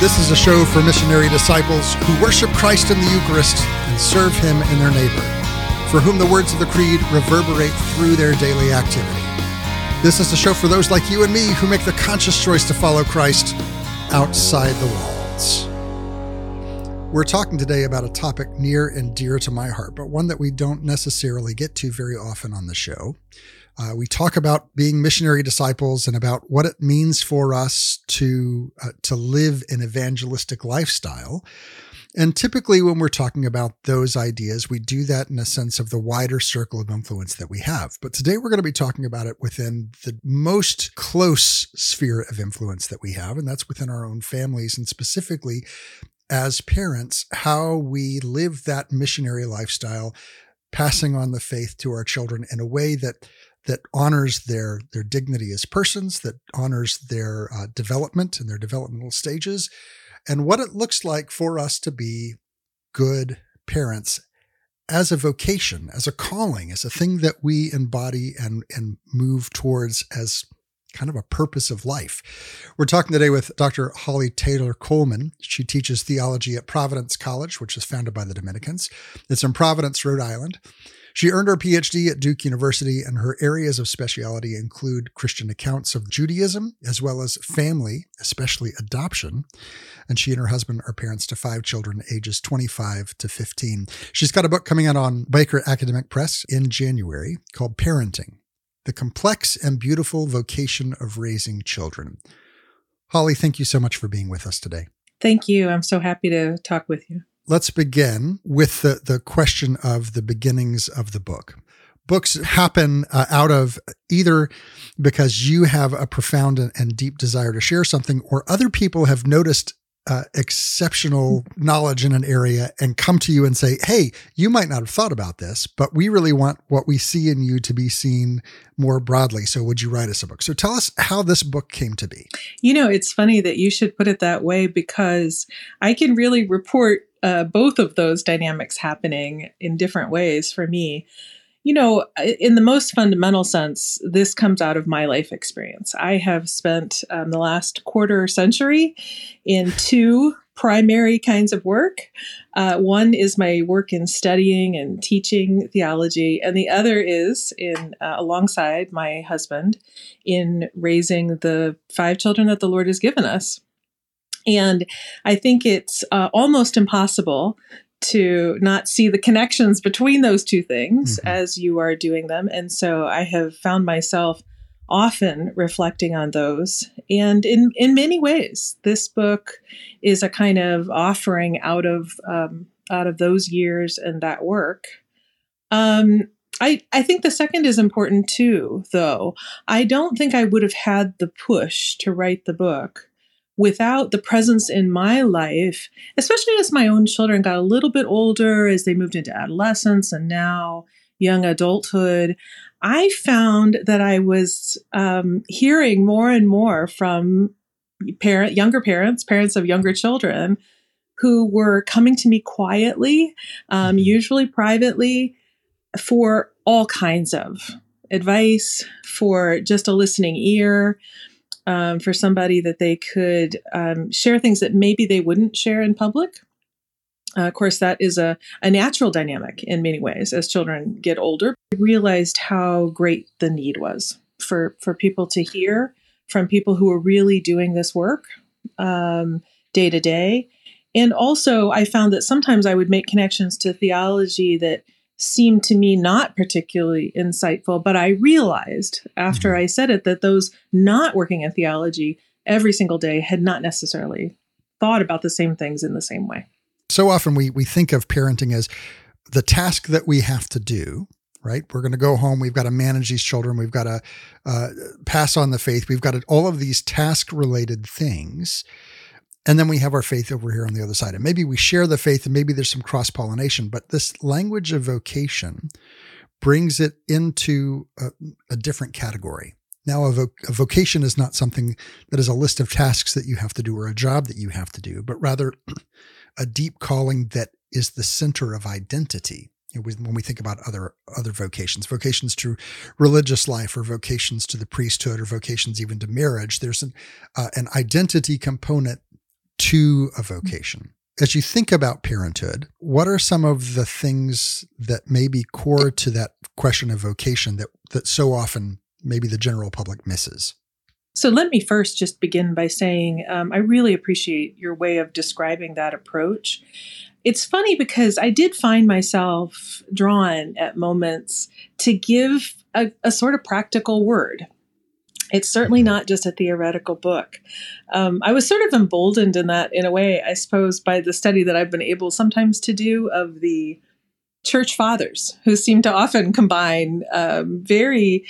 This is a show for missionary disciples who worship Christ in the Eucharist and serve Him in their neighbor, for whom the words of the Creed reverberate through their daily activity. This is a show for those like you and me who make the conscious choice to follow Christ outside the walls. We're talking today about a topic near and dear to my heart, but one that we don't necessarily get to very often on the show. Uh, we talk about being missionary disciples and about what it means for us to uh, to live an evangelistic lifestyle. And typically, when we're talking about those ideas, we do that in a sense of the wider circle of influence that we have. But today, we're going to be talking about it within the most close sphere of influence that we have, and that's within our own families, and specifically as parents, how we live that missionary lifestyle, passing on the faith to our children in a way that that honors their their dignity as persons, that honors their uh, development and their developmental stages, and what it looks like for us to be good parents as a vocation, as a calling, as a thing that we embody and and move towards as kind of a purpose of life. We're talking today with Dr. Holly Taylor Coolman. She teaches theology at Providence College, which is founded by the Dominicans. It's in Providence, Rhode Island. She earned her PhD at Duke University, and her areas of specialty include Christian accounts of Judaism, as well as family, especially adoption. And she and her husband are parents to five children, ages 25 to 15. She's got a book coming out on Baker Academic Press in January called Parenting The Complex and Beautiful Vocation of Raising Children. Holly, thank you so much for being with us today. Thank you. I'm so happy to talk with you let's begin with the, the question of the beginnings of the book. Books happen uh, out of either because you have a profound and, and deep desire to share something, or other people have noticed uh, exceptional knowledge in an area and come to you and say, Hey, you might not have thought about this, but we really want what we see in you to be seen more broadly. So would you write us a book? So tell us how this book came to be. You know, it's funny that you should put it that way because I can really report uh, both of those dynamics happening in different ways for me. You know, in the most fundamental sense, this comes out of my life experience. I have spent um, the last quarter century in two primary kinds of work. Uh, one is my work in studying and teaching theology, and the other is in uh, alongside my husband in raising the five children that the Lord has given us. And I think it's uh, almost impossible to not see the connections between those two things mm-hmm. as you are doing them. And so I have found myself often reflecting on those. And in, in many ways, this book is a kind of offering out of um, out of those years and that work. Um, I, I think the second is important too, though. I don't think I would have had the push to write the book without the presence in my life, especially as my own children got a little bit older, as they moved into adolescence and now young adulthood, I found that I was um, hearing more and more from parent, younger parents, parents of younger children, who were coming to me quietly, um, mm-hmm. usually privately, for all kinds of advice, for just a listening ear, um, for somebody that they could um, share things that maybe they wouldn't share in public. Uh, of course, that is a, a natural dynamic in many ways as children get older. I realized how great the need was for, for people to hear from people who are really doing this work um, day to day. And also, I found that sometimes I would make connections to theology that seemed to me not particularly insightful, but I realized after mm-hmm. I said it that those not working in theology every single day had not necessarily thought about the same things in the same way. So often we we think of parenting as the task that we have to do, right? We're going to go home. We've got to manage these children. We've got to uh, pass on the faith. We've got to, all of these task related things. And then we have our faith over here on the other side. And maybe we share the faith and maybe there's some cross pollination, but this language of vocation brings it into a, a different category. Now, a, a, vocation is not something that is a list of tasks that you have to do or a job that you have to do, but rather a deep calling that is the center of identity. when we think about other other vocations, vocations to religious life, or vocations to the priesthood, or vocations even to marriage, there's an uh, an identity component to a vocation. As you think about parenthood, what are some of the things that may be core to that question of vocation that, that so often maybe the general public misses? So let me first just begin by saying um, I really appreciate your way of describing that approach. It's funny because I did find myself drawn at moments to give a, a sort of practical word. It's certainly not just a theoretical book. Um, I was sort of emboldened in that, in a way, I suppose, by the study that I've been able sometimes to do of the church fathers who seem to often combine um, very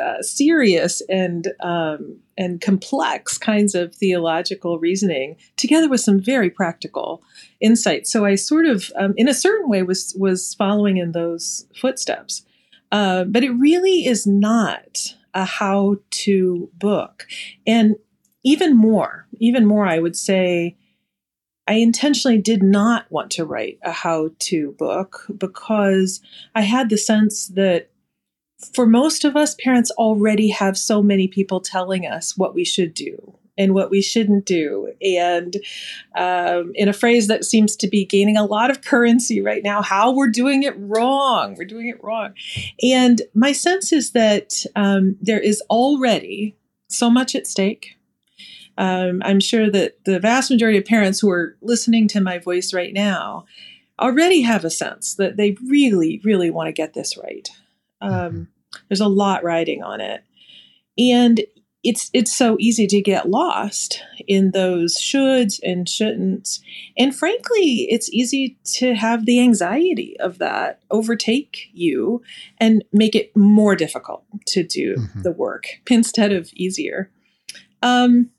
uh, serious and um, and complex kinds of theological reasoning together with some very practical insights. So I sort of, um, in a certain way, was was following in those footsteps. Uh, but it really is not a how-to book, and even more, even more, I would say I intentionally did not want to write a how to book because I had the sense that for most of us, parents already have so many people telling us what we should do and what we shouldn't do. And um, in a phrase that seems to be gaining a lot of currency right now, how we're doing it wrong. We're doing it wrong. And my sense is that um, there is already so much at stake um, I'm sure that the vast majority of parents who are listening to my voice right now already have a sense that they really, really want to get this right. Um, mm-hmm. there's a lot riding on it, and it's it's so easy to get lost in those shoulds and shouldn'ts, and frankly, it's easy to have the anxiety of that overtake you and make it more difficult to do mm-hmm. the work instead of easier. Um,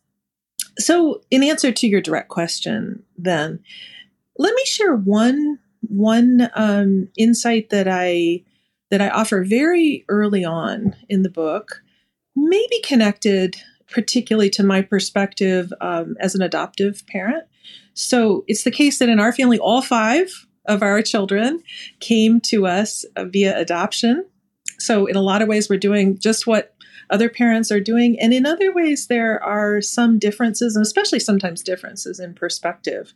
so, in answer to your direct question, then let me share one one um, insight that I that I offer very early on in the book, maybe connected particularly to my perspective um, as an adoptive parent. So it's the case that in our family, all five of our children came to us via adoption. So in a lot of ways, we're doing just what other parents are doing. And in other ways, there are some differences, and especially sometimes differences in perspective.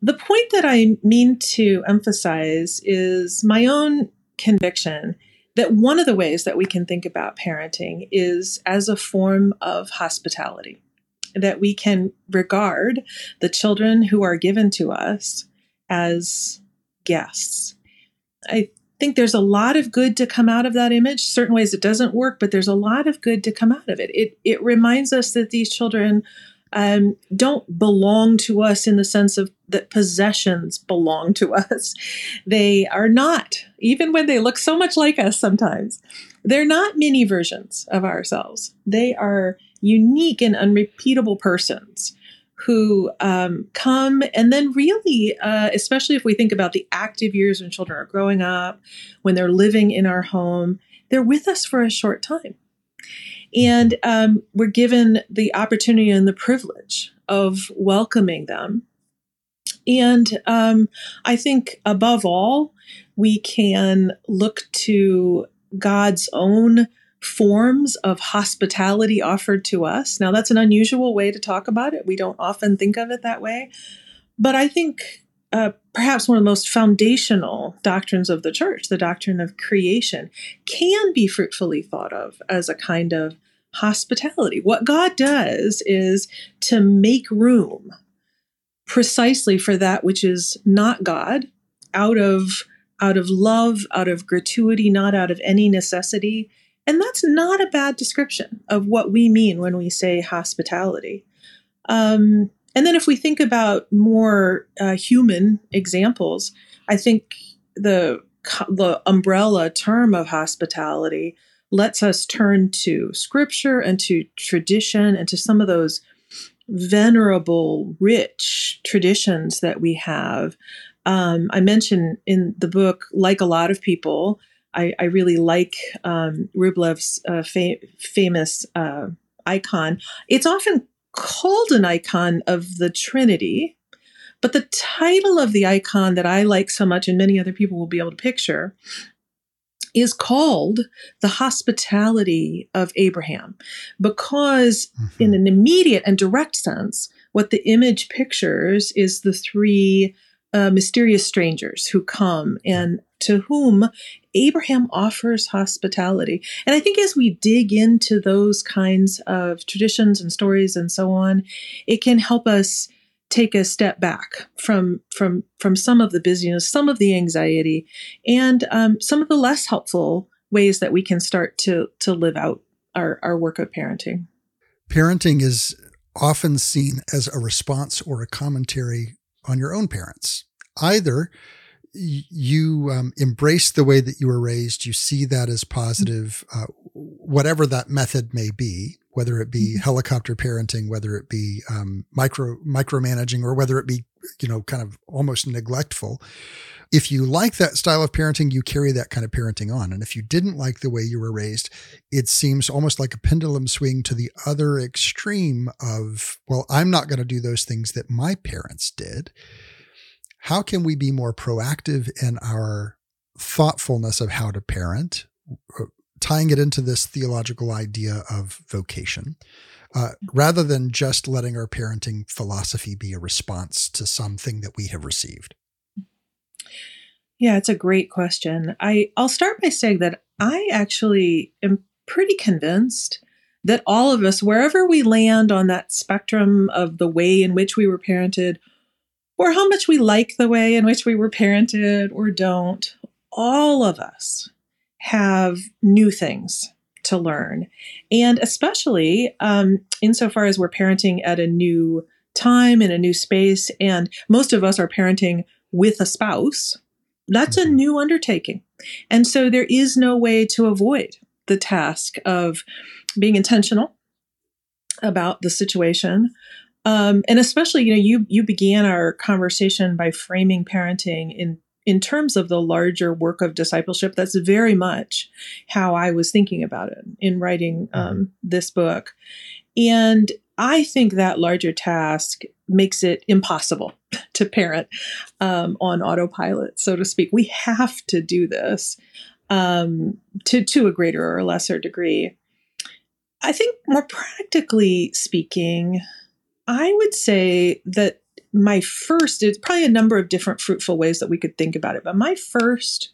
The point that I mean to emphasize is my own conviction that one of the ways that we can think about parenting is as a form of hospitality, that we can regard the children who are given to us as guests. I think there's a lot of good to come out of that image. Certain ways it doesn't work, but there's a lot of good to come out of it. It it reminds us that these children um, don't belong to us in the sense of that possessions belong to us. They are not, even when they look so much like us sometimes, they're not mini versions of ourselves. They are unique and unrepeatable persons who um, come and then really, uh, especially if we think about the active years when children are growing up, when they're living in our home, they're with us for a short time. And um, we're given the opportunity and the privilege of welcoming them. And um, I think above all, we can look to God's own forms of hospitality offered to us. Now, that's an unusual way to talk about it. We don't often think of it that way. But I think uh, perhaps one of the most foundational doctrines of the church, the doctrine of creation, can be fruitfully thought of as a kind of hospitality. What God does is to make room precisely for that which is not God out of out of love, out of gratuity, not out of any necessity. And that's not a bad description of what we mean when we say hospitality. Um, and then if we think about more uh, human examples, I think the the umbrella term of hospitality lets us turn to scripture and to tradition and to some of those venerable, rich traditions that we have. Um, I mentioned in the book, like a lot of people, I, I really like um, Rublev's uh, fa- famous uh, icon. It's often called an icon of the Trinity, but the title of the icon that I like so much, and many other people will be able to picture, is called the hospitality of Abraham because, mm-hmm. in an immediate and direct sense, what the image pictures is the three uh, mysterious strangers who come and to whom Abraham offers hospitality. And I think as we dig into those kinds of traditions and stories and so on, it can help us take a step back from from from some of the busyness, some of the anxiety, and um, some of the less helpful ways that we can start to to live out our, our work of parenting. Parenting is often seen as a response or a commentary on your own parents. Either you um, embrace the way that you were raised, you see that as positive, uh, whatever that method may be, whether it be mm-hmm. helicopter parenting, whether it be um, micro micromanaging, or whether it be you know kind of almost neglectful if you like that style of parenting, you carry that kind of parenting on. And if you didn't like the way you were raised, it seems almost like a pendulum swing to the other extreme of, well, I'm not going to do those things that my parents did. How can we be more proactive in our thoughtfulness of how to parent, uh, tying it into this theological idea of vocation? Uh, rather than just letting our parenting philosophy be a response to something that we have received. Yeah, it's a great question. I, I'll start by saying that I actually am pretty convinced that all of us, wherever we land on that spectrum of the way in which we were parented, or how much we like the way in which we were parented or don't, all of us have new things to learn. And especially um, insofar as we're parenting at a new time in a new space, and most of us are parenting with a spouse that's a mm-hmm. new undertaking. And so there is no way to avoid the task of being intentional about the situation. Um, and especially, you know, you you began our conversation by framing parenting in in terms of the larger work of discipleship. That's very much how I was thinking about it in writing mm-hmm. um, this book. And I think that larger task makes it impossible to parent um, on autopilot, so to speak. We have to do this um, to to a greater or lesser degree. I think more practically speaking, I would say that my first it's probably a number of different fruitful ways that we could think about it, but my first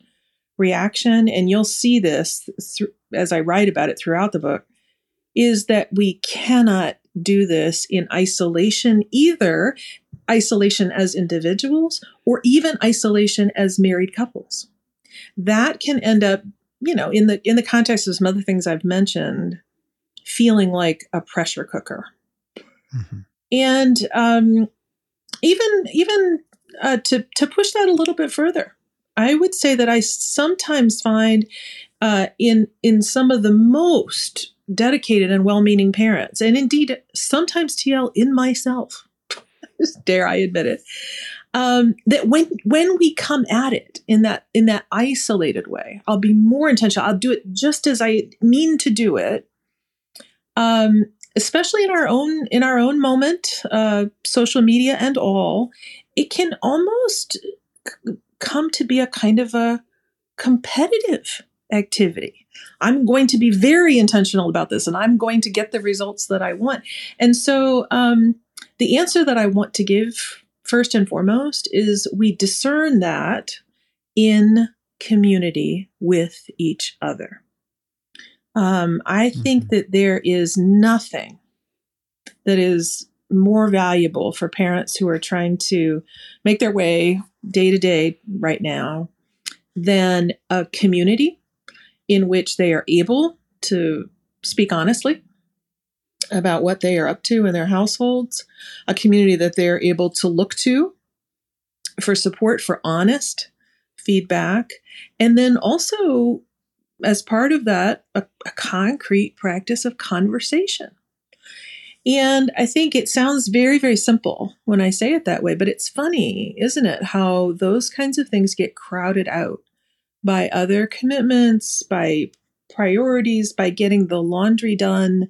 reaction, and you'll see this th- as I write about it throughout the book, is that we cannot do this in isolation, either isolation as individuals or even isolation as married couples. That can end up, you know, in the in the context of some other things I've mentioned, feeling like a pressure cooker. Mm-hmm. And um, even even uh, to to push that a little bit further, I would say that I sometimes find uh, in in some of the most dedicated and well-meaning parents, and indeed sometimes TL in myself, dare I admit it, um, that when when we come at it in that in that isolated way, I'll be more intentional. I'll do it just as I mean to do it. Um, especially in our own in our own moment, uh, social media and all, it can almost c- come to be a kind of a competitive activity. I'm going to be very intentional about this and I'm going to get the results that I want. And so, um, the answer that I want to give first and foremost is we discern that in community with each other. Um, I think mm-hmm. that there is nothing that is more valuable for parents who are trying to make their way day to day right now than a community in which they are able to speak honestly about what they are up to in their households, a community that they're able to look to for support, for honest feedback, and then also, as part of that, a, a concrete practice of conversation. And I think it sounds very, very simple when I say it that way, but it's funny, isn't it? How those kinds of things get crowded out by other commitments, by priorities, by getting the laundry done,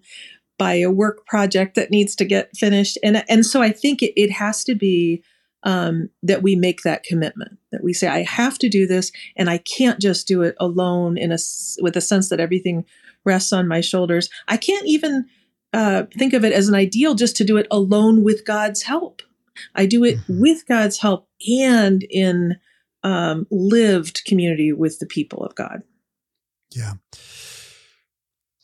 by a work project that needs to get finished. And, and so I think it, it has to be um, that we make that commitment, that we say, I have to do this and I can't just do it alone in a, with a sense that everything rests on my shoulders. I can't even uh, think of it as an ideal just to do it alone with God's help. I do it mm-hmm. with God's help and in um, lived community with the people of God. Yeah.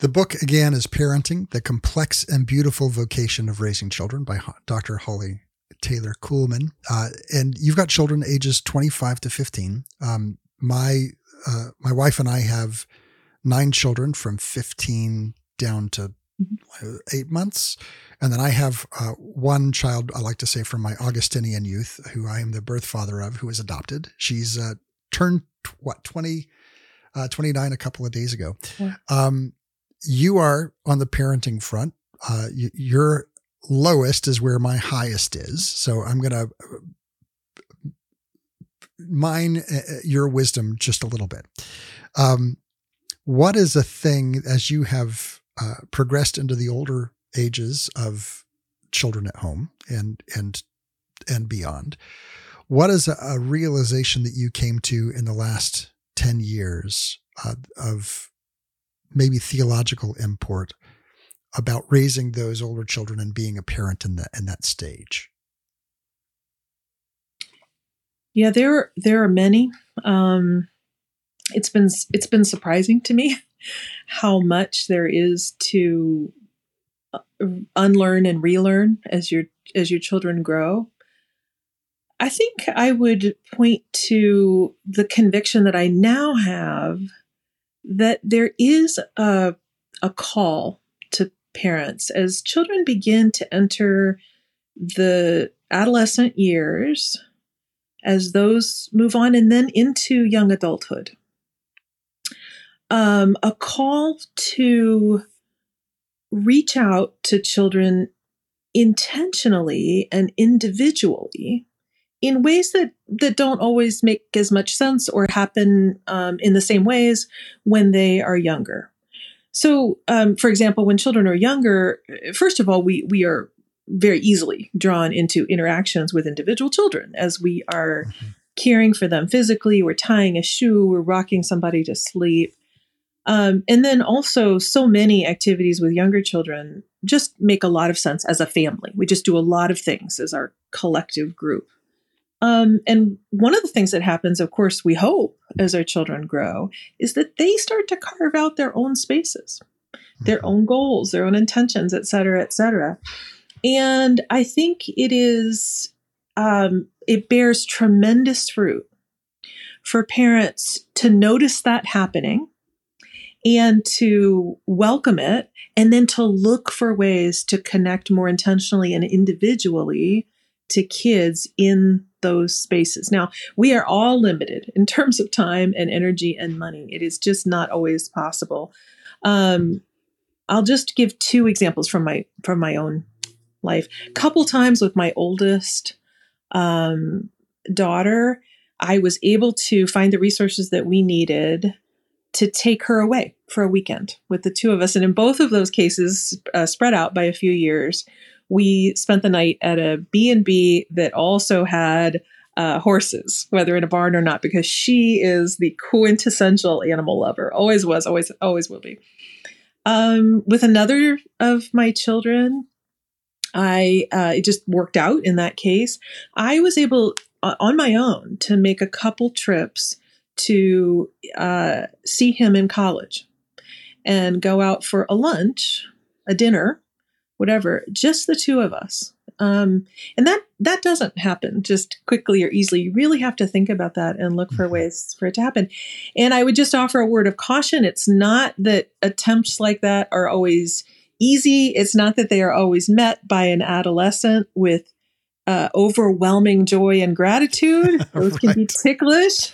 The book, again, is Parenting The Complex and Beautiful Vocation of Raising Children by Dr. Holly Taylor Coolman. Uh, and you've got children ages 25 to 15. Um, my, uh, my wife and I have nine children from 15 down to mm-hmm. eight months. And then I have uh, one child, I like to say, from my Augustinian youth, who I am the birth father of, who is adopted. She's uh, turned, what, 20, uh, 29 a couple of days ago. Yeah. Um, you are on the parenting front. Uh, your lowest is where my highest is. So I'm going to mine uh, uh, your wisdom just a little bit. Um, what is a thing as you have uh, progressed into the older ages of children at home and and and beyond? What is a, a realization that you came to in the last ten years uh, of maybe theological import about raising those older children and being a parent in that in that stage? Yeah, there there are many. Um, it's been it's been surprising to me how much there is to uh, unlearn and relearn as your as your children grow. I think I would point to the conviction that I now have that there is a a call parents as children begin to enter the adolescent years as those move on and then into young adulthood um, a call to reach out to children intentionally and individually in ways that that don't always make as much sense or happen um, in the same ways when they are younger. So, um, for example, when children are younger, first of all, we we are very easily drawn into interactions with individual children as we are mm-hmm. caring for them physically. We're tying a shoe, we're rocking somebody to sleep. Um, and then also, so many activities with younger children just make a lot of sense as a family. We just do a lot of things as our collective group. Um, and one of the things that happens, of course, we hope as our children grow, is that they start to carve out their own spaces, their mm-hmm. own goals, their own intentions, et cetera, et cetera. And I think it is, um, it bears tremendous fruit for parents to notice that happening and to welcome it and then to look for ways to connect more intentionally and individually to kids in those spaces. Now, we are all limited in terms of time and energy and money. It is just not always possible. Um, I'll just give two examples from my from my own life. A couple times with my oldest um, daughter, I was able to find the resources that we needed to take her away for a weekend with the two of us. And in both of those cases, uh, spread out by a few years, we spent the night at a B&B that also had uh, horses, whether in a barn or not, because she is the quintessential animal lover. Always was, always, always will be. Um, with another of my children, I uh, it just worked out in that case. I was able uh, on my own to make a couple trips to uh, see him in college and go out for a lunch, a dinner, whatever, just the two of us. Um, and that that doesn't happen just quickly or easily. You really have to think about that and look for mm-hmm. ways for it to happen. And I would just offer a word of caution. It's not that attempts like that are always easy. It's not that they are always met by an adolescent with uh, overwhelming joy and gratitude. Those right. can be ticklish.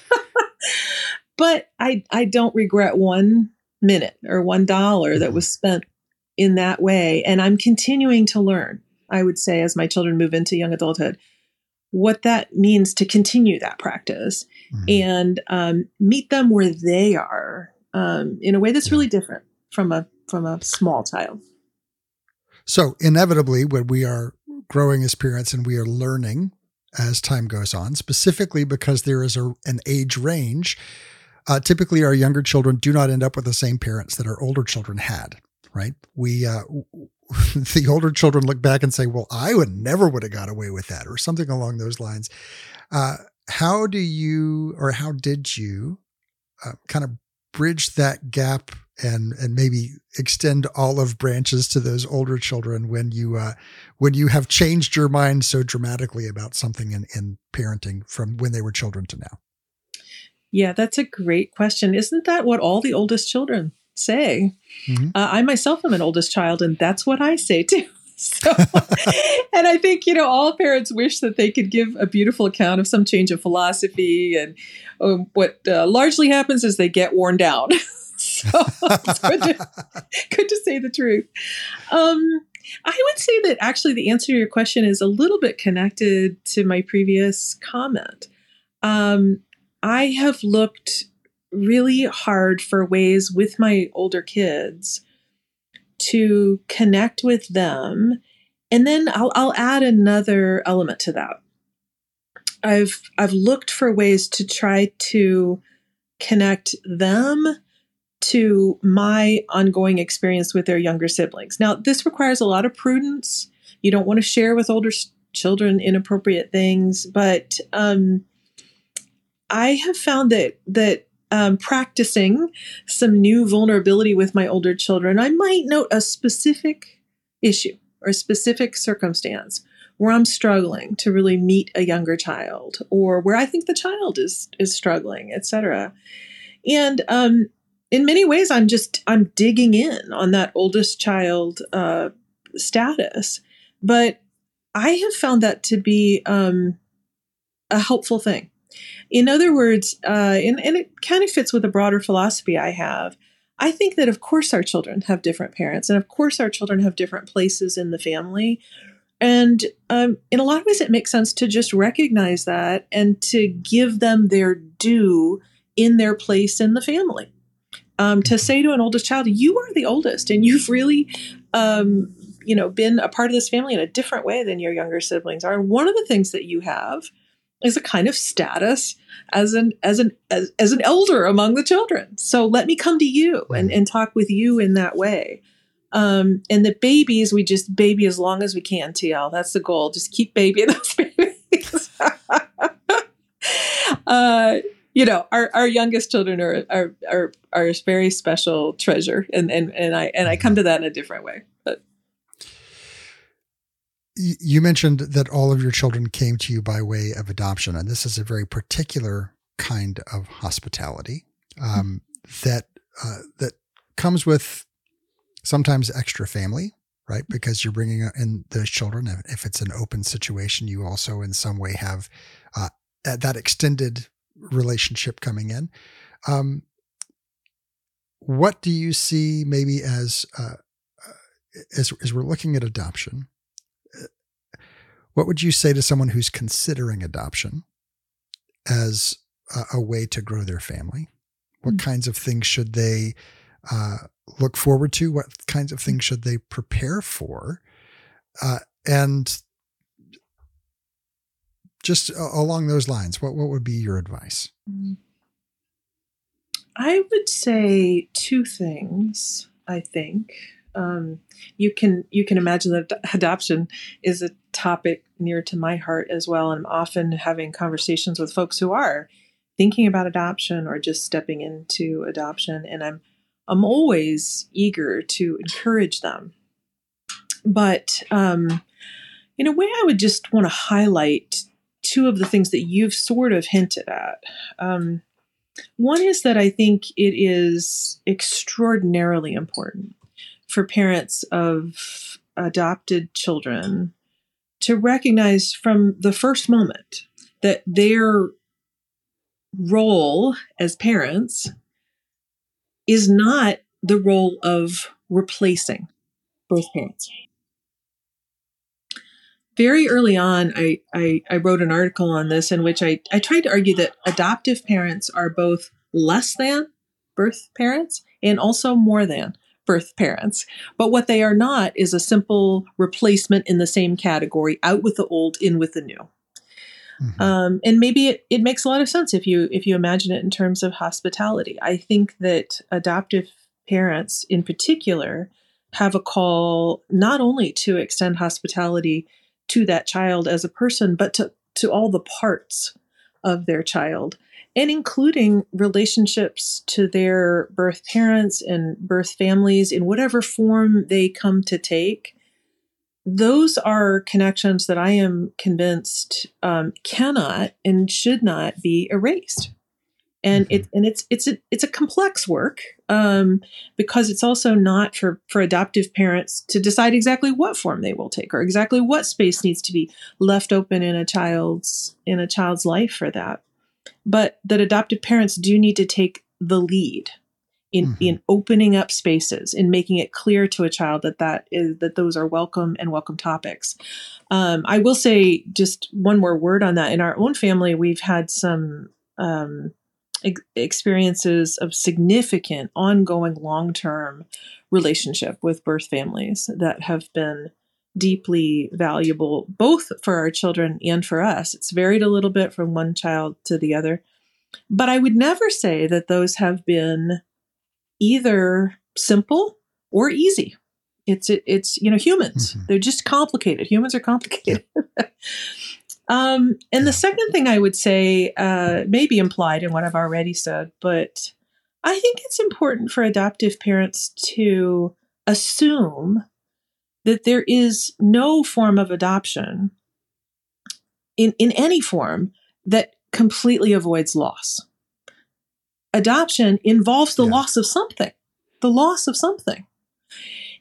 but I, I don't regret one minute or one dollar that was spent in that way. And I'm continuing to learn, I would say, as my children move into young adulthood, what that means to continue that practice mm-hmm. and um, meet them where they are um, in a way that's really different from a from a small child. So inevitably, when we are growing as parents and we are learning as time goes on, specifically because there is a, an age range. Uh, typically, our younger children do not end up with the same parents that our older children had. Right? We uh, the older children look back and say, "Well, I would never would have got away with that," or something along those lines. Uh, how do you, or how did you, uh, kind of bridge that gap and and maybe extend olive branches to those older children when you uh, when you have changed your mind so dramatically about something in, in parenting from when they were children to now? Yeah, that's a great question. Isn't that what all the oldest children say? Mm-hmm. Uh, I myself am an oldest child, and that's what I say too. So, and I think, you know, all parents wish that they could give a beautiful account of some change of philosophy. And um, what uh, largely happens is they get worn down. so it's good to, good to say the truth. Um, I would say that actually the answer to your question is a little bit connected to my previous comment. Um, I have looked really hard for ways with my older kids to connect with them. And then I'll, I'll add another element to that. I've I've looked for ways to try to connect them to my ongoing experience with their younger siblings. Now, this requires a lot of prudence. You don't want to share with older children inappropriate things, but um, I have found that that um, practicing some new vulnerability with my older children, I might note a specific issue or a specific circumstance where I'm struggling to really meet a younger child, or where I think the child is is struggling, etc. And um, in many ways, I'm just I'm digging in on that oldest child uh, status, but I have found that to be um, a helpful thing in other words, uh, and, and it kind of fits with a broader philosophy I have. I think that, of course, our children have different parents, and of course, our children have different places in the family. And um, in a lot of ways, it makes sense to just recognize that and to give them their due in their place in the family. Um, to say to an oldest child, "You are the oldest, and you've really, um, you know, been a part of this family in a different way than your younger siblings are." And one of the things that you have is a kind of status as an as an as, as an elder among the children. So let me come to you and, and talk with you in that way. Um, and the babies, we just baby as long as we can, TL. That's the goal. Just keep babying those babies. uh, you know, our, our youngest children are, are are are a very special treasure, and and and I and I come to that in a different way you mentioned that all of your children came to you by way of adoption, and this is a very particular kind of hospitality um, that uh, that comes with sometimes extra family, right? Because you're bringing in those children. If it's an open situation, you also in some way have uh, that extended relationship coming in. Um, what do you see maybe as uh, uh as as we're looking at adoption? What would you say to someone who's considering adoption as a, a way to grow their family? What mm-hmm. kinds of things should they uh, look forward to? What kinds of things should they prepare for? Uh, and just along those lines, what, what would be your advice? Mm-hmm. I would say two things, I think um, you can you can imagine that adoption is a topic near to my heart as well. And I'm often having conversations with folks who are thinking about adoption or just stepping into adoption, and I'm I'm always eager to encourage them. But um, in a way, I would just want to highlight two of the things that you've sort of hinted at. Um, one is that I think it is extraordinarily important for parents of adopted children to recognize from the first moment that their role as parents is not the role of replacing both parents. Very early on, I, I, I, wrote an article on this in which I, I tried to argue that adoptive parents are both less than birth parents and also more than birth parents. But what they are not is a simple replacement in the same category, out with the old, in with the new. Mm-hmm. Um, and maybe it, it makes a lot of sense if you if you imagine it in terms of hospitality. I think that adoptive parents, in particular, have a call not only to extend hospitality to that child as a person, but to, to all the parts of their child, and including relationships to their birth parents and birth families in whatever form they come to take. Those are connections that I am convinced um, cannot and should not be erased and mm-hmm. it and it's it's a, it's a complex work um, because it's also not for for adoptive parents to decide exactly what form they will take or exactly what space needs to be left open in a child's in a child's life for that but that adoptive parents do need to take the lead in mm-hmm. in opening up spaces in making it clear to a child that that is that those are welcome and welcome topics um, i will say just one more word on that in our own family we've had some um, ex- experiences of significant, ongoing, long term relationship with birth families that have been deeply valuable, both for our children and for us. It's varied a little bit from one child to the other. But I would never say that those have been either simple or easy. It's it, it's you know humans. Mm-hmm. They're just complicated. Humans are complicated. Yeah. Um, and the second thing I would say uh, may be implied in what I've already said, but I think it's important for adoptive parents to assume that there is no form of adoption in, in any form that completely avoids loss. Adoption involves the yeah. loss of something, the loss of something.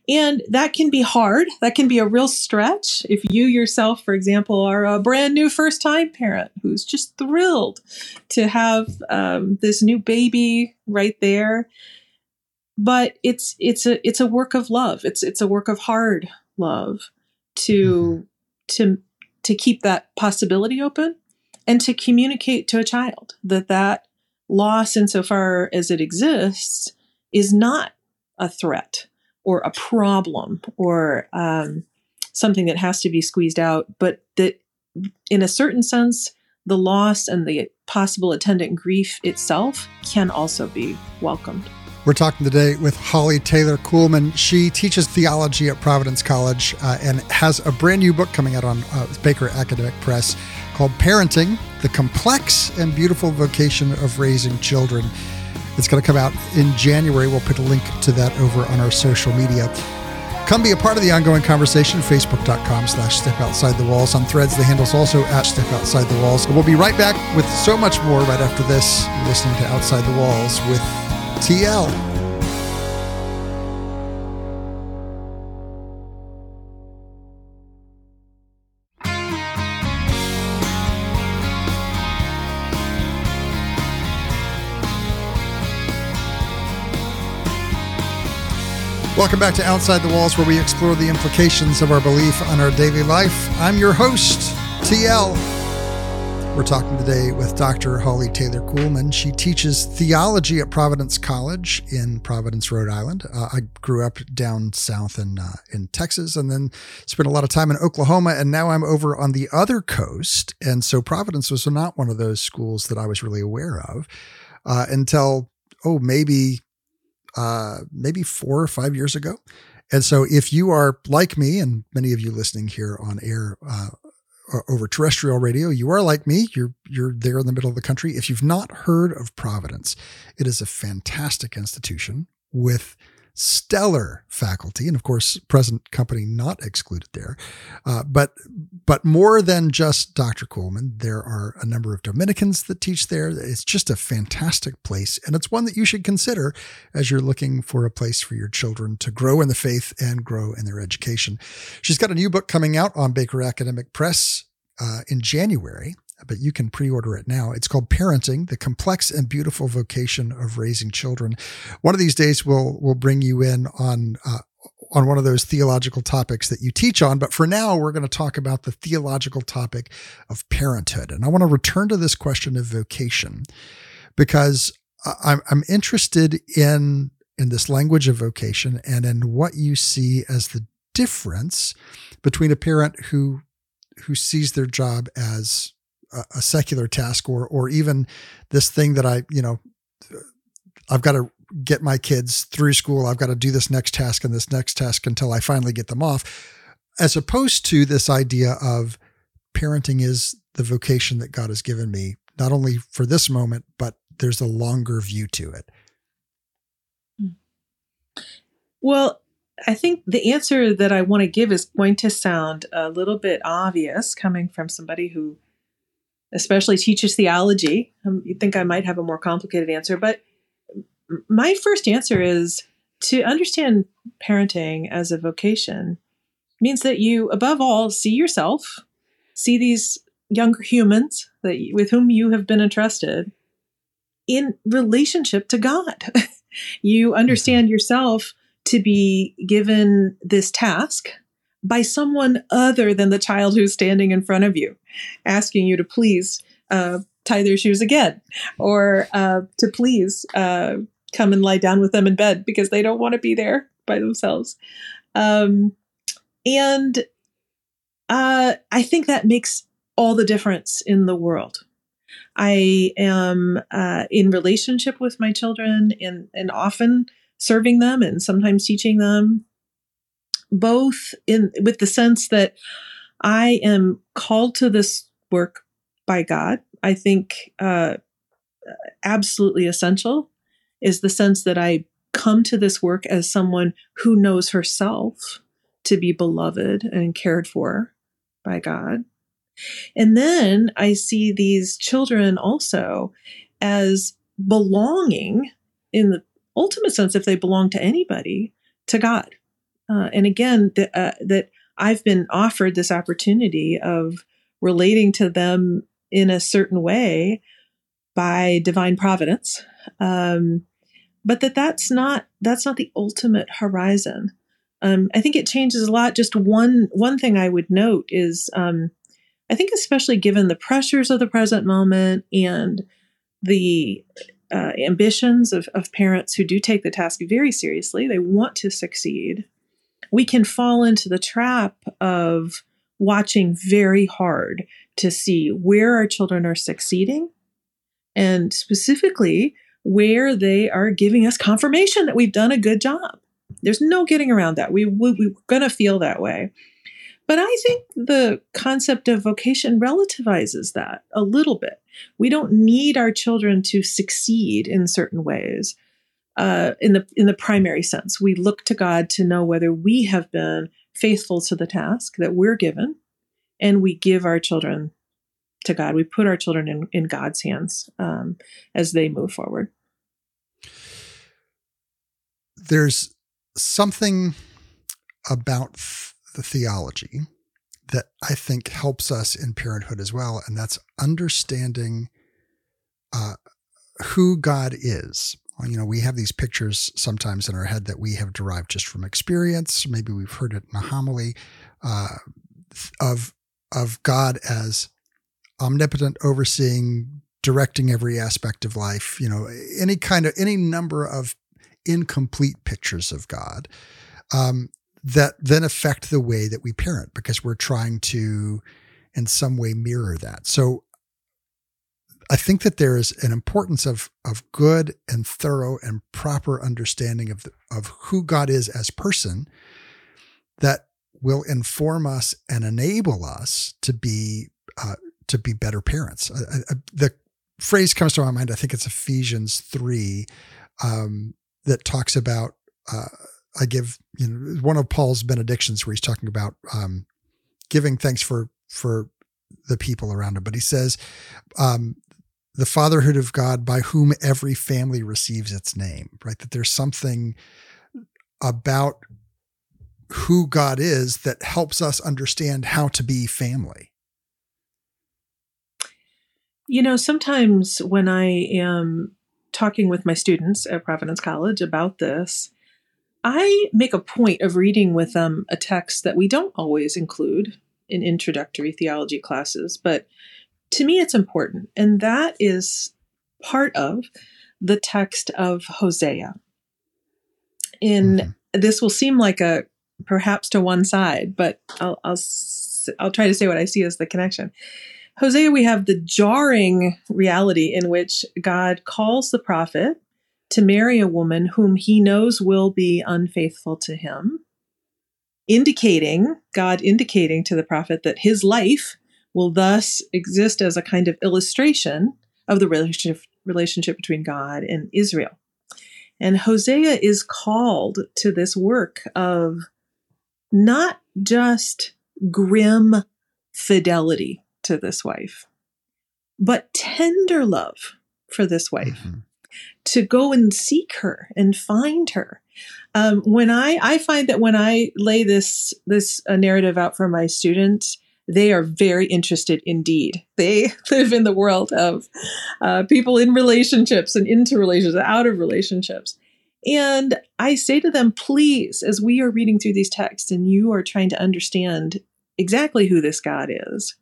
And that can be hard. That can be a real stretch. If you yourself, for example, are a brand new first time parent who's just thrilled to have um, this new baby right there. But it's it's a it's a work of love. It's it's a work of hard love to mm-hmm. to to keep that possibility open and to communicate to a child that that loss insofar as it exists is not a threat or a problem or um, something that has to be squeezed out, but that in a certain sense, the loss and the possible attendant grief itself can also be welcomed. We're talking today with Holly Taylor Coolman. She teaches theology at Providence College uh, and has a brand new book coming out on uh, Baker Academic Press called Parenting The Complex and Beautiful Vocation of Raising Children. It's going to come out in January. We'll put a link to that over on our social media. Come be a part of the ongoing conversation, facebook.com slash step outside the walls. On threads, the handle's also at step outside the walls. We'll be right back with so much more right after this. You're listening to Outside the Walls with TL. Welcome back to Outside the Walls, where we explore the implications of our belief on our daily life. I'm your host, TL. We're talking today with Dr. Holly Taylor Coolman. She teaches theology at Providence College in Providence, Rhode Island. Uh, I grew up down south in uh, in Texas, and then spent a lot of time in Oklahoma, and now I'm over on the other coast. And so Providence was not one of those schools that I was really aware of uh, until oh maybe uh, maybe four or five years ago. And so, if you are like me, and many of you listening here on air uh, over terrestrial radio, you are like me. You're you're there in the middle of the country. If you've not heard of Providence, it is a fantastic institution with stellar faculty, and of course, present company not excluded there. Uh, but but more than just Dr. Coolman, there are a number of Dominicans that teach there. It's just a fantastic place, and it's one that you should consider as you're looking for a place for your children to grow in the faith and grow in their education. She's got a new book coming out on Baker Academic Press uh, in January but you can pre-order it now. It's called Parenting: The Complex and Beautiful Vocation of Raising Children. One of these days, we'll we'll bring you in on. Uh, on one of those theological topics that you teach on. But for now, we're going to talk about the theological topic of parenthood. And I want to return to this question of vocation because I'm, I'm interested in, in this language of vocation and in what you see as the difference between a parent who, who sees their job as a, secular task or or even this thing that I you know I've got to get my kids through school. I've got to do this next task and this next task until I finally get them off, as opposed to this idea of parenting is the vocation that God has given me, not only for this moment, but there's a longer view to it. Well, I think the answer that I want to give is going to sound a little bit obvious coming from somebody who especially teaches theology. Um, you think I might have a more complicated answer, but my first answer is to understand parenting as a vocation means that you, above all, see yourself, see these younger humans that with whom you have been entrusted in relationship to God. you understand mm-hmm. yourself to be given this task by someone other than the child who's standing in front of you, asking you to please uh, tie their shoes again, or uh, to please uh, come and lie down with them in bed because they don't want to be there by themselves. Um, and uh, I think that makes all the difference in the world. I am uh, in relationship with my children and, and often serving them and sometimes teaching them both in with the sense that I am called to this work by God. I think uh, absolutely essential is the sense that I come to this work as someone who knows herself to be beloved and cared for by God. And then I see these children also as belonging in the ultimate sense, if they belong to anybody, to God. Uh, and again, th- uh, that I've been offered this opportunity of relating to them in a certain way by divine providence, um, but that that's not that's not the ultimate horizon. Um, I think it changes a lot. Just one one thing I would note is um, I think especially given the pressures of the present moment and the uh, ambitions of, of parents who do take the task very seriously, they want to succeed we can fall into the trap of watching very hard to see where our children are succeeding and specifically where they are giving us confirmation that we've done a good job. There's no getting around that. We, we, we're going to feel that way. But I think the concept of vocation relativizes that a little bit. We don't need our children to succeed in certain ways uh, in the in the primary sense. We look to God to know whether we have been faithful to the task that we're given, and we give our children to God. We put our children in, in God's hands um, as they move forward. There's something about the theology that I think helps us in parenthood as well, and that's understanding uh, who God is you know, we have these pictures sometimes in our head that we have derived just from experience. Maybe we've heard it in a homily uh, of of God as omnipotent, overseeing, directing every aspect of life. You know, any kind of any number of incomplete pictures of God um, that then affect the way that we parent because we're trying to, in some way, mirror that. So I think that there is an importance of of good and thorough and proper understanding of the, of who God is as person that will inform us and enable us to be uh, to be better parents. Uh, uh, the phrase comes to my mind. I think it's Ephesians three um, that talks about. Uh, I give you know one of Paul's benedictions where he's talking about um, giving thanks for for the people around him, but he says um, the fatherhood of God by whom every family receives its name, right? That there's something about who God is that helps us understand how to be family. You know, sometimes when I am talking with my students at Providence College about this, I make a point of reading with them a text that we don't always include in introductory theology classes, but to me, it's important. And that is part of the text of Hosea. In mm-hmm. this will seem like a perhaps to one side, but I'll, I'll I'll try to say what I see as the connection. Hosea, we have the jarring reality in which God calls the prophet to marry a woman whom he knows will be unfaithful to him, indicating, God indicating to the prophet that his life will thus exist as a kind of illustration of the relationship, relationship between God and Israel. And Hosea is called to this work of not just grim fidelity to this wife, but tender love for this wife. Mm-hmm. To go and seek her and find her. Um, when I I find that when I lay this this uh, narrative out for my students, they are very interested indeed. They live in the world of uh, people in relationships and into relationships, out of relationships. And I say to them, please, as we are reading through these texts and you are trying to understand exactly who this God is,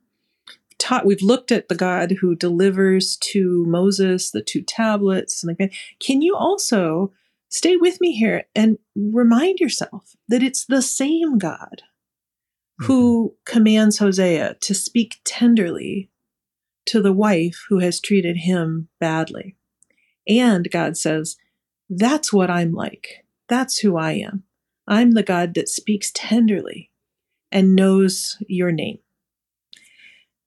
taught we've looked at the God who delivers to Moses the two tablets and like that. Can you also stay with me here and remind yourself that it's the same God who mm-hmm. commands Hosea to speak tenderly to the wife who has treated him badly. And God says, That's what I'm like. That's who I am. I'm the God that speaks tenderly and knows your name.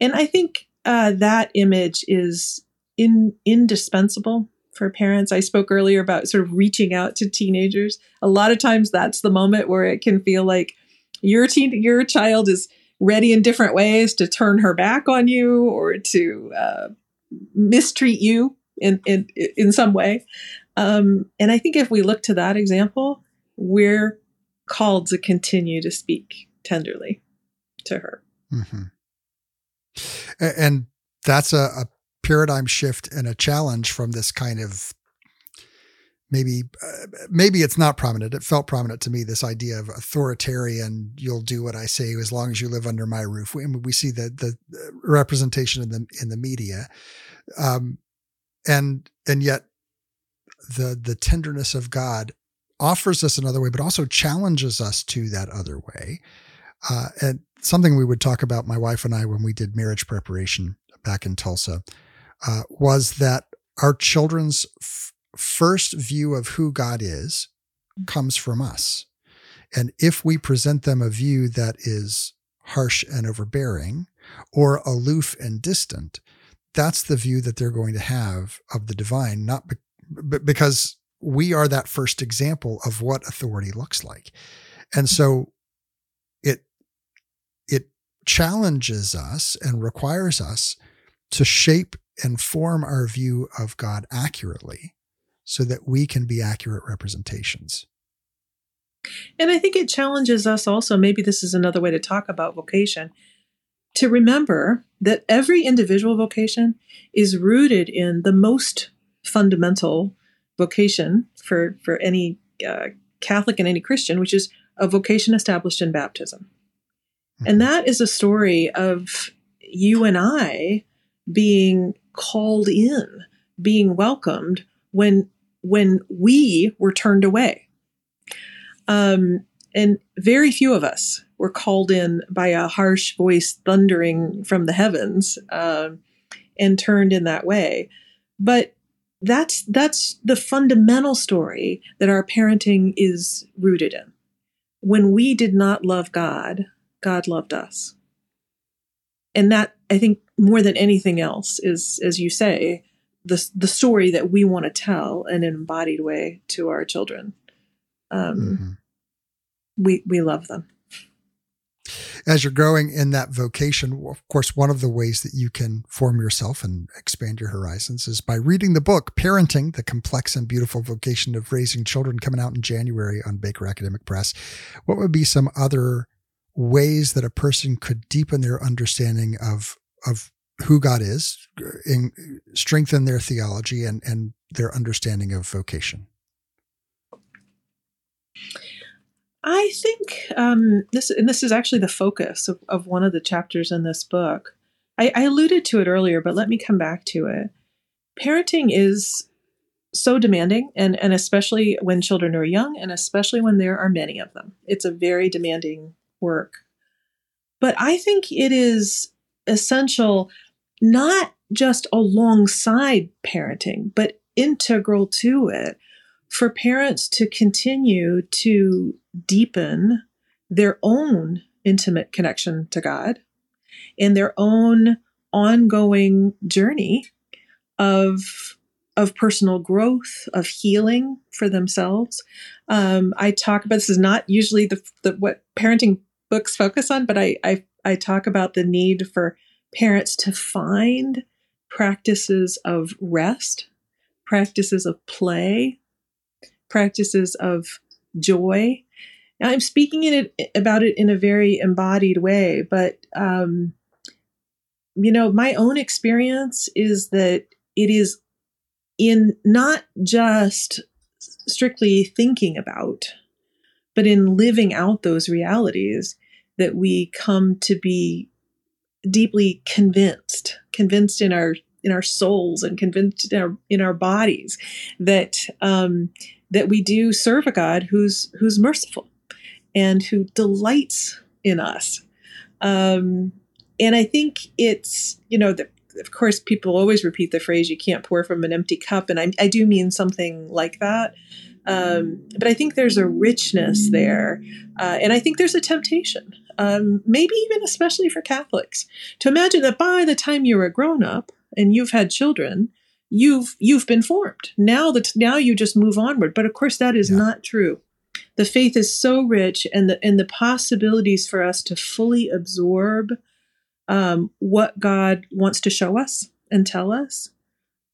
And I think uh, that image is in, indispensable for parents. I spoke earlier about sort of reaching out to teenagers. A lot of times that's the moment where it can feel like your teen, your child is ready in different ways to turn her back on you or to uh, mistreat you in, in in some way. Um, and I think if we look to that example, we're called to continue to speak tenderly to her. Mm-hmm. And that's a, a paradigm shift and a challenge from this kind of maybe uh, maybe it's not prominent. It felt prominent to me this idea of authoritarian you'll do what i say as long as you live under my roof. We, we see the the representation in the in the media. Um, and and yet the the tenderness of god offers us another way but also challenges us to that other way. Uh, and something we would talk about my wife and i when we did marriage preparation back in tulsa uh, was that our children's first view of who God is comes from us. And if we present them a view that is harsh and overbearing or aloof and distant, that's the view that they're going to have of the divine, not be- because we are that first example of what authority looks like. And so it it challenges us and requires us to shape and form our view of God accurately so that we can be accurate representations. And I think it challenges us also, maybe this is another way to talk about vocation, to remember that every individual vocation is rooted in the most fundamental vocation for, for any uh, Catholic and any Christian, which is a vocation established in baptism. Mm-hmm. And that is a story of you and I being called in, being welcomed when when we were turned away. Um, and very few of us were called in by a harsh voice thundering from the heavens uh, and turned in that way. But that's that's the fundamental story that our parenting is rooted in. When we did not love God, God loved us. And that I think more than anything else is, as you say, the the story that we want to tell in an embodied way to our children. Um, mm-hmm. We we love them. As you're growing in that vocation, of course, one of the ways that you can form yourself and expand your horizons is by reading the book Parenting: The Complex and Beautiful Vocation of Raising Children, coming out in January on Baker Academic Press. What would be some other ways that a person could deepen their understanding of of who God is, in, strengthen their theology and, and their understanding of vocation? I think um, this, and this is actually the focus of, of one of the chapters in this book. I, I alluded to it earlier, but let me come back to it. Parenting is so demanding, and, and especially when children are young, and especially when there are many of them. It's a very demanding work. But I think it is essential not just alongside parenting, but integral to it for parents to continue to deepen their own intimate connection to God and their own ongoing journey of of personal growth, of healing for themselves. Um, I talk about this is not usually the, the what parenting books focus on, but I, I I talk about the need for parents to find practices of rest, practices of play, practices of joy. I'm speaking in it about it in a very embodied way, but um, you know, my own experience is that it is in not just strictly thinking about, but in living out those realities that we come to be deeply convinced, convinced in our in our souls and convinced in our in our bodies that um, that we do serve a God who's who's merciful and who delights in us. Um, and I think it's you know the, of course people always repeat the phrase you can't pour from an empty cup, and I, I do mean something like that. Um, but I think there's a richness there, uh, and I think there's a temptation um, maybe even especially for Catholics, to imagine that by the time you're a grown up and you've had children, you've you've been formed. Now that now you just move onward. But of course, that is yeah. not true. The faith is so rich, and the and the possibilities for us to fully absorb um, what God wants to show us and tell us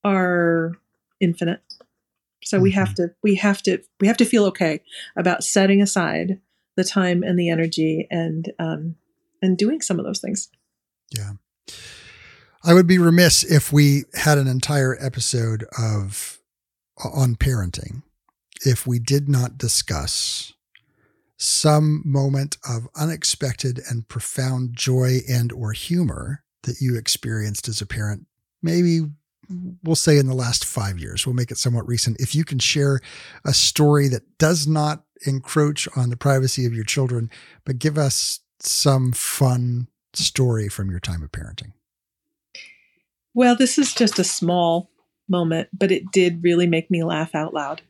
are infinite. So mm-hmm. we have to we have to we have to feel okay about setting aside the time and the energy and um, and doing some of those things. Yeah. I would be remiss if we had an entire episode of on parenting if we did not discuss some moment of unexpected and profound joy and or humor that you experienced as a parent maybe we'll say in the last 5 years we'll make it somewhat recent if you can share a story that does not encroach on the privacy of your children, but give us some fun story from your time of parenting. Well, this is just a small moment, but it did really make me laugh out loud.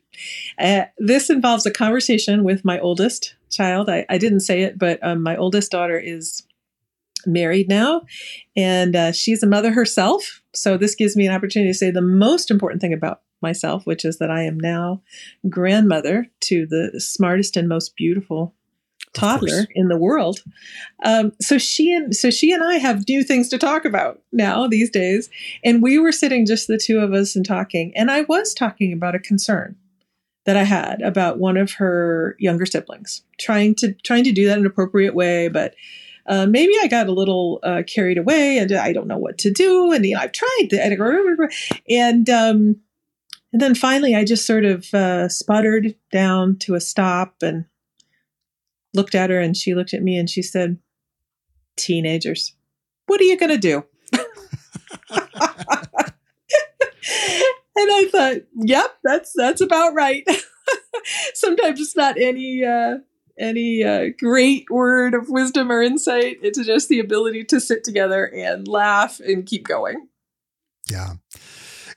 Uh, this involves a conversation with my oldest child. I, I didn't say it, but um, my oldest daughter is married now, and uh, she's a mother herself. So this gives me an opportunity to say the most important thing about myself, which is that I am now grandmother to the smartest and most beautiful toddler in the world. Um, so she and so she and I have new things to talk about now these days. And we were sitting just the two of us and talking, and I was talking about a concern that I had about one of her younger siblings, trying to trying to do that in an appropriate way, but uh, maybe I got a little uh, carried away and I don't know what to do. And you know, I've tried. And um, and then finally, I just sort of uh, sputtered down to a stop and looked at her, and she looked at me and she said, Teenagers, what are you going to do? and I thought, yep, that's that's about right. Sometimes it's not any uh, any uh, great word of wisdom or insight. It's just the ability to sit together and laugh and keep going. Yeah.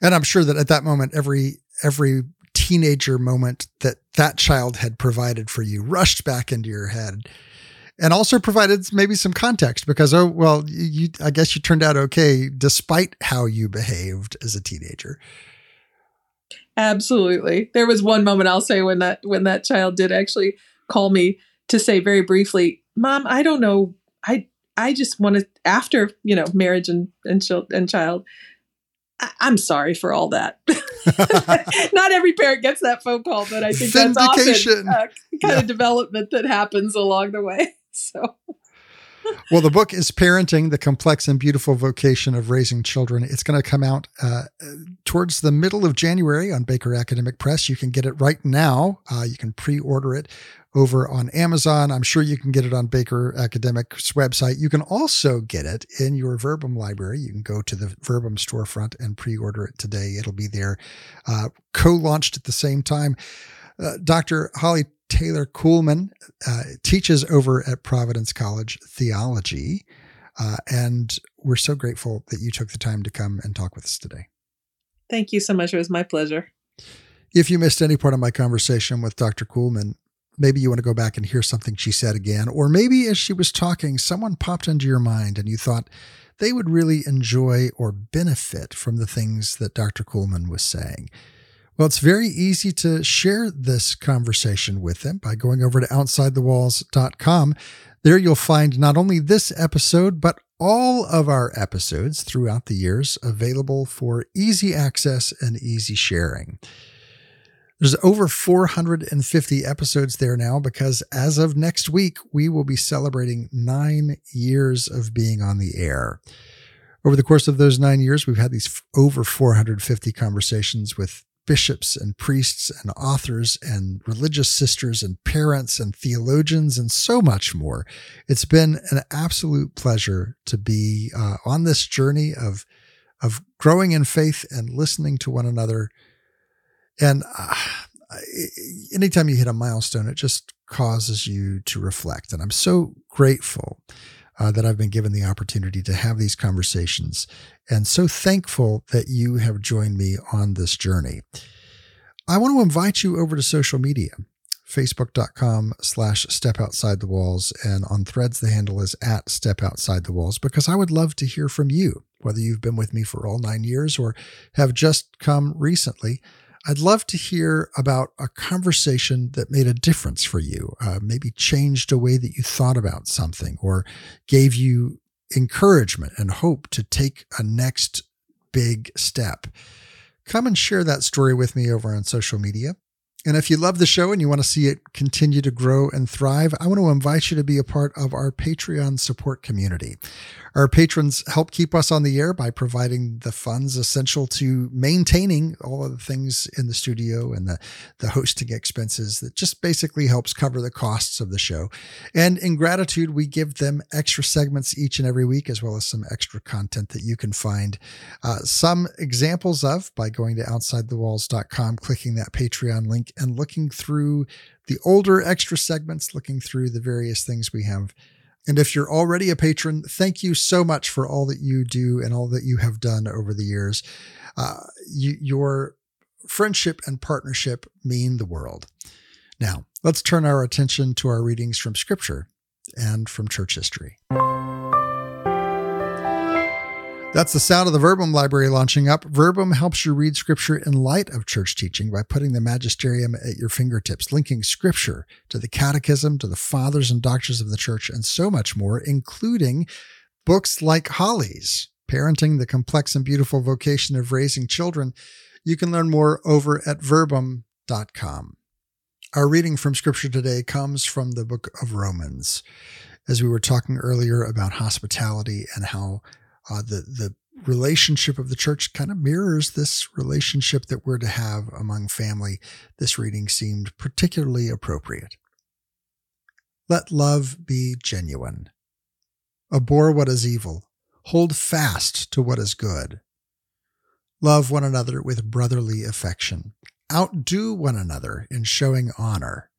And I'm sure that at that moment, every every teenager moment that that child had provided for you rushed back into your head and also provided maybe some context because oh well you i guess you turned out okay despite how you behaved as a teenager absolutely there was one moment i'll say when that when that child did actually call me to say very briefly mom i don't know i i just want to after you know marriage and and child and child I, am sorry for all that. Not every parent gets that phone call, but I think that's often uh, kind yeah. of development that happens along the way. So. well, the book is Parenting the Complex and Beautiful Vocation of Raising Children. It's going to come out uh, towards the middle of January on Baker Academic Press. You can get it right now. Uh, you can pre order it over on Amazon. I'm sure you can get it on Baker Academic's website. You can also get it in your Verbum library. You can go to the Verbum storefront and pre order it today. It'll be there, uh, co launched at the same time. Uh, Dr. Holly Taylor Coolman uh, teaches over at Providence College theology. Uh, and we're so grateful that you took the time to come and talk with us today. Thank you so much. It was my pleasure. If you missed any part of my conversation with Dr. Coolman, maybe you want to go back and hear something she said again, or maybe as she was talking, someone popped into your mind and you thought they would really enjoy or benefit from the things that Dr. Coolman was saying. Well, it's very easy to share this conversation with them by going over to outsidethewalls.com. There you'll find not only this episode, but all of our episodes throughout the years available for easy access and easy sharing. There's over 450 episodes there now because as of next week, we will be celebrating nine years of being on the air. Over the course of those nine years, we've had these over 450 conversations with bishops and priests and authors and religious sisters and parents and theologians and so much more. It's been an absolute pleasure to be uh, on this journey of of growing in faith and listening to one another. And uh, anytime you hit a milestone, it just causes you to reflect. And I'm so grateful uh, that I've been given the opportunity to have these conversations and so thankful that you have joined me on this journey. I want to invite you over to social media facebook.com slash step outside the walls and on threads the handle is at step outside the walls because i would love to hear from you whether you've been with me for all nine years or have just come recently I'd love to hear about a conversation that made a difference for you, uh, maybe changed a way that you thought about something or gave you encouragement and hope to take a next big step. Come and share that story with me over on social media. And if you love the show and you want to see it continue to grow and thrive, I want to invite you to be a part of our Patreon support community. Our patrons help keep us on the air by providing the funds essential to maintaining all of the things in the studio and the, the hosting expenses that just basically helps cover the costs of the show. And in gratitude, we give them extra segments each and every week, as well as some extra content that you can find uh, some examples of by going to outsidethewalls.com, clicking that Patreon link, and looking through the older extra segments, looking through the various things we have and if you're already a patron, thank you so much for all that you do and all that you have done over the years. Uh, you, your friendship and partnership mean the world. Now, let's turn our attention to our readings from Scripture and from church history. That's the sound of the Verbum library launching up. Verbum helps you read scripture in light of church teaching by putting the magisterium at your fingertips, linking scripture to the catechism, to the fathers and doctors of the church, and so much more, including books like Holly's, Parenting the Complex and Beautiful Vocation of Raising Children. You can learn more over at verbum.com. Our reading from scripture today comes from the book of Romans. As we were talking earlier about hospitality and how uh, the the relationship of the church kind of mirrors this relationship that we're to have among family. This reading seemed particularly appropriate. Let love be genuine. Abhor what is evil. Hold fast to what is good. Love one another with brotherly affection. Outdo one another in showing honor.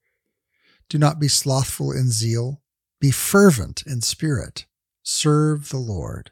Do not be slothful in zeal. Be fervent in spirit. Serve the Lord.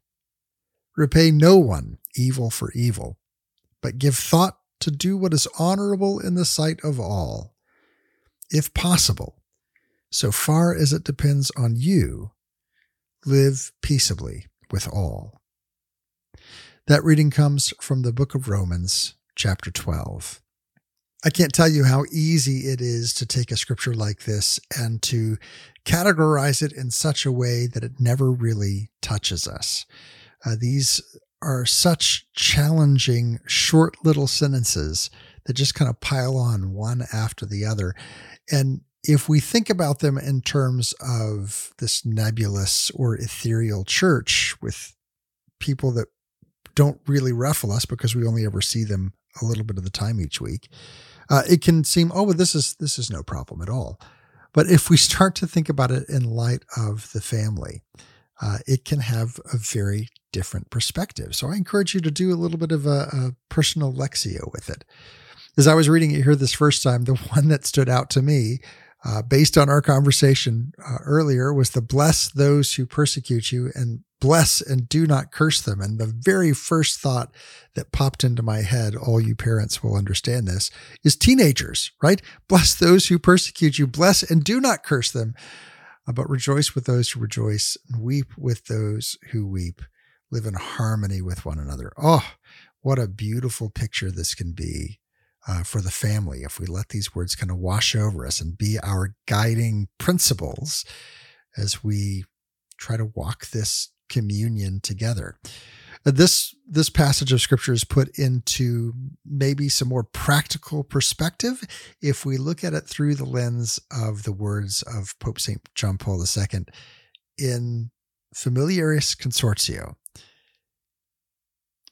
Repay no one evil for evil, but give thought to do what is honorable in the sight of all. If possible, so far as it depends on you, live peaceably with all. That reading comes from the book of Romans, chapter 12. I can't tell you how easy it is to take a scripture like this and to categorize it in such a way that it never really touches us. Uh, these are such challenging, short little sentences that just kind of pile on one after the other. And if we think about them in terms of this nebulous or ethereal church with people that don't really ruffle us because we only ever see them a little bit of the time each week, uh, it can seem, oh, well, this is this is no problem at all. But if we start to think about it in light of the family, uh, it can have a very different perspective. So I encourage you to do a little bit of a, a personal lectio with it. As I was reading it here this first time, the one that stood out to me uh, based on our conversation uh, earlier was the bless those who persecute you and bless and do not curse them. And the very first thought that popped into my head, all you parents will understand this, is teenagers, right? Bless those who persecute you, bless and do not curse them, but rejoice with those who rejoice and weep with those who weep. Live in harmony with one another. Oh, what a beautiful picture this can be uh, for the family if we let these words kind of wash over us and be our guiding principles as we try to walk this communion together. Uh, this this passage of scripture is put into maybe some more practical perspective if we look at it through the lens of the words of Pope St. John Paul II in Familiaris Consortio.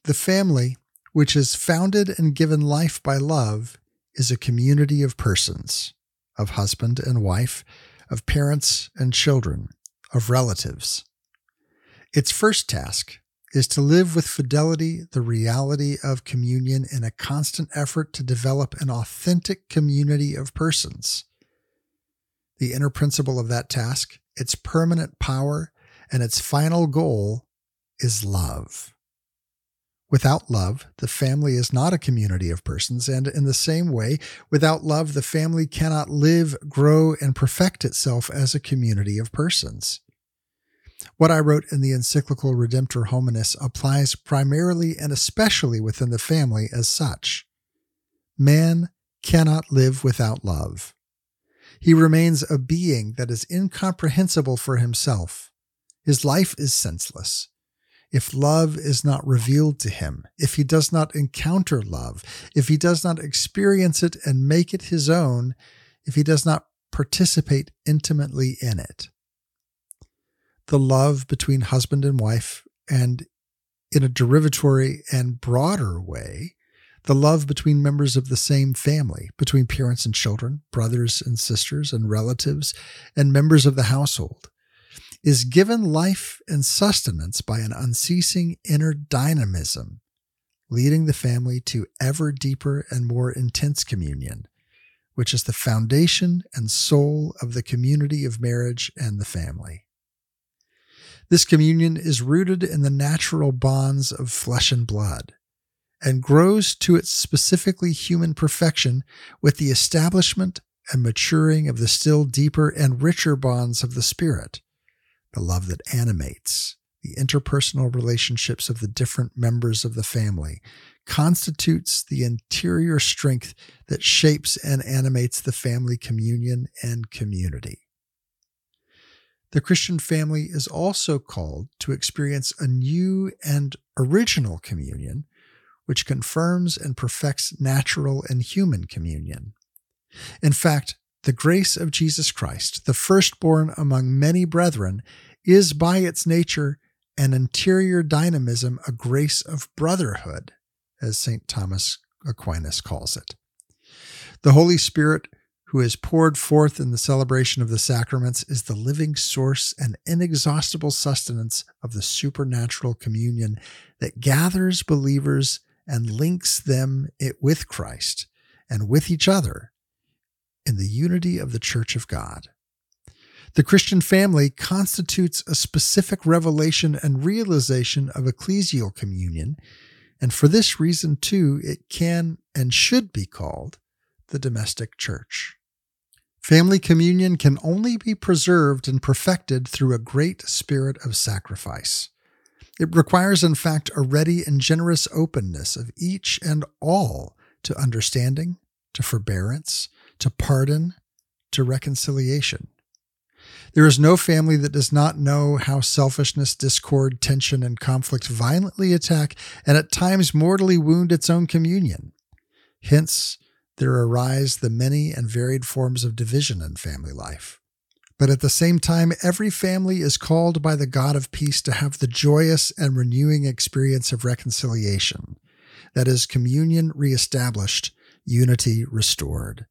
The family which is founded and given life by love, is a community of persons, of husband and wife, of parents and children, of relatives. Its first task is to live with fidelity the reality of communion in a constant effort to develop an authentic community of persons. The inner principle of that task, its permanent power, and its final goal is love. Without love, the family is not a community of persons, and in the same way, without love, the family cannot live, grow, and perfect itself as a community of persons. What I wrote in the encyclical Redemptor Hominis applies primarily and especially within the family as such. Man cannot live without love. He remains a being that is incomprehensible for himself. His life is senseless if love is not revealed to him, if he does not encounter love, if he does not experience it and make it his own, if he does not participate intimately in it. The love between husband and wife, and in a derivatory and broader way, the love between members of the same family, between parents and children, brothers and sisters, and relatives, and members of the household is given life and sustenance by an unceasing inner dynamism, leading the family to ever deeper and more intense communion, which is the foundation and soul of the community of marriage and the family. This communion is rooted in the natural bonds of flesh and blood and grows to its specifically human perfection with the establishment and maturing of the still deeper and richer bonds of the Spirit the love that animates the interpersonal relationships of the different members of the family, constitutes the interior strength that shapes and animates the family communion and community. The Christian family is also called to experience a new and original communion, which confirms and perfects natural and human communion. In fact, the grace of Jesus Christ, the firstborn among many brethren, is by its nature an interior dynamism, a grace of brotherhood, as St. Thomas Aquinas calls it. The Holy Spirit, who is poured forth in the celebration of the sacraments, is the living source and inexhaustible sustenance of the supernatural communion that gathers believers and links them with Christ and with each other in the unity of the Church of God. The Christian family constitutes a specific revelation and realization of ecclesial communion, and for this reason, too, it can and should be called the domestic church. Family communion can only be preserved and perfected through a great spirit of sacrifice. It requires, in fact, a ready and generous openness of each and all to understanding, to forbearance, to pardon, to reconciliation. There is no family that does not know how selfishness, discord, tension, and conflict violently attack and at times mortally wound its own communion. Hence, there arise the many and varied forms of division in family life. But at the same time, every family is called by the God of peace to have the joyous and renewing experience of reconciliation. that is, communion reestablished, unity restored.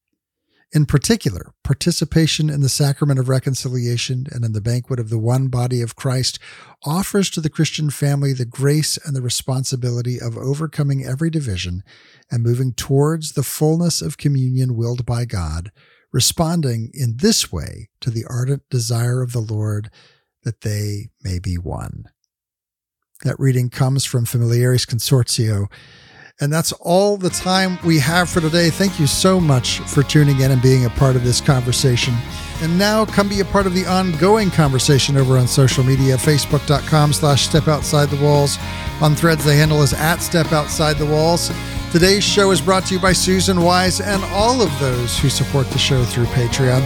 In particular, participation in the sacrament of reconciliation and in the banquet of the one body of Christ offers to the Christian family the grace and the responsibility of overcoming every division and moving towards the fullness of communion willed by God, responding in this way to the ardent desire of the Lord that they may be one. That reading comes from Familiaris Consortio and that's all the time we have for today. Thank you so much for tuning in and being a part of this conversation. And now come be a part of the ongoing conversation over on social media, facebook.com slash step outside the walls. On threads, the handle is at step outside the walls. Today's show is brought to you by Susan Wise and all of those who support the show through Patreon.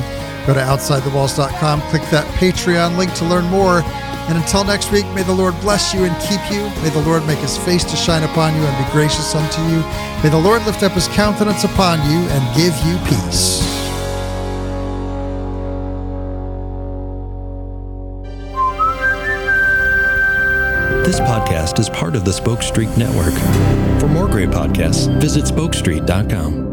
Go to outsidethewalls.com, click that Patreon link to learn more. And until next week, may the Lord bless you and keep you. May the Lord make his face to shine upon you and be gracious unto you. May the Lord lift up his countenance upon you and give you peace. This podcast is part of the Spoke Street Network. For more great podcasts, visit spokestreet.com.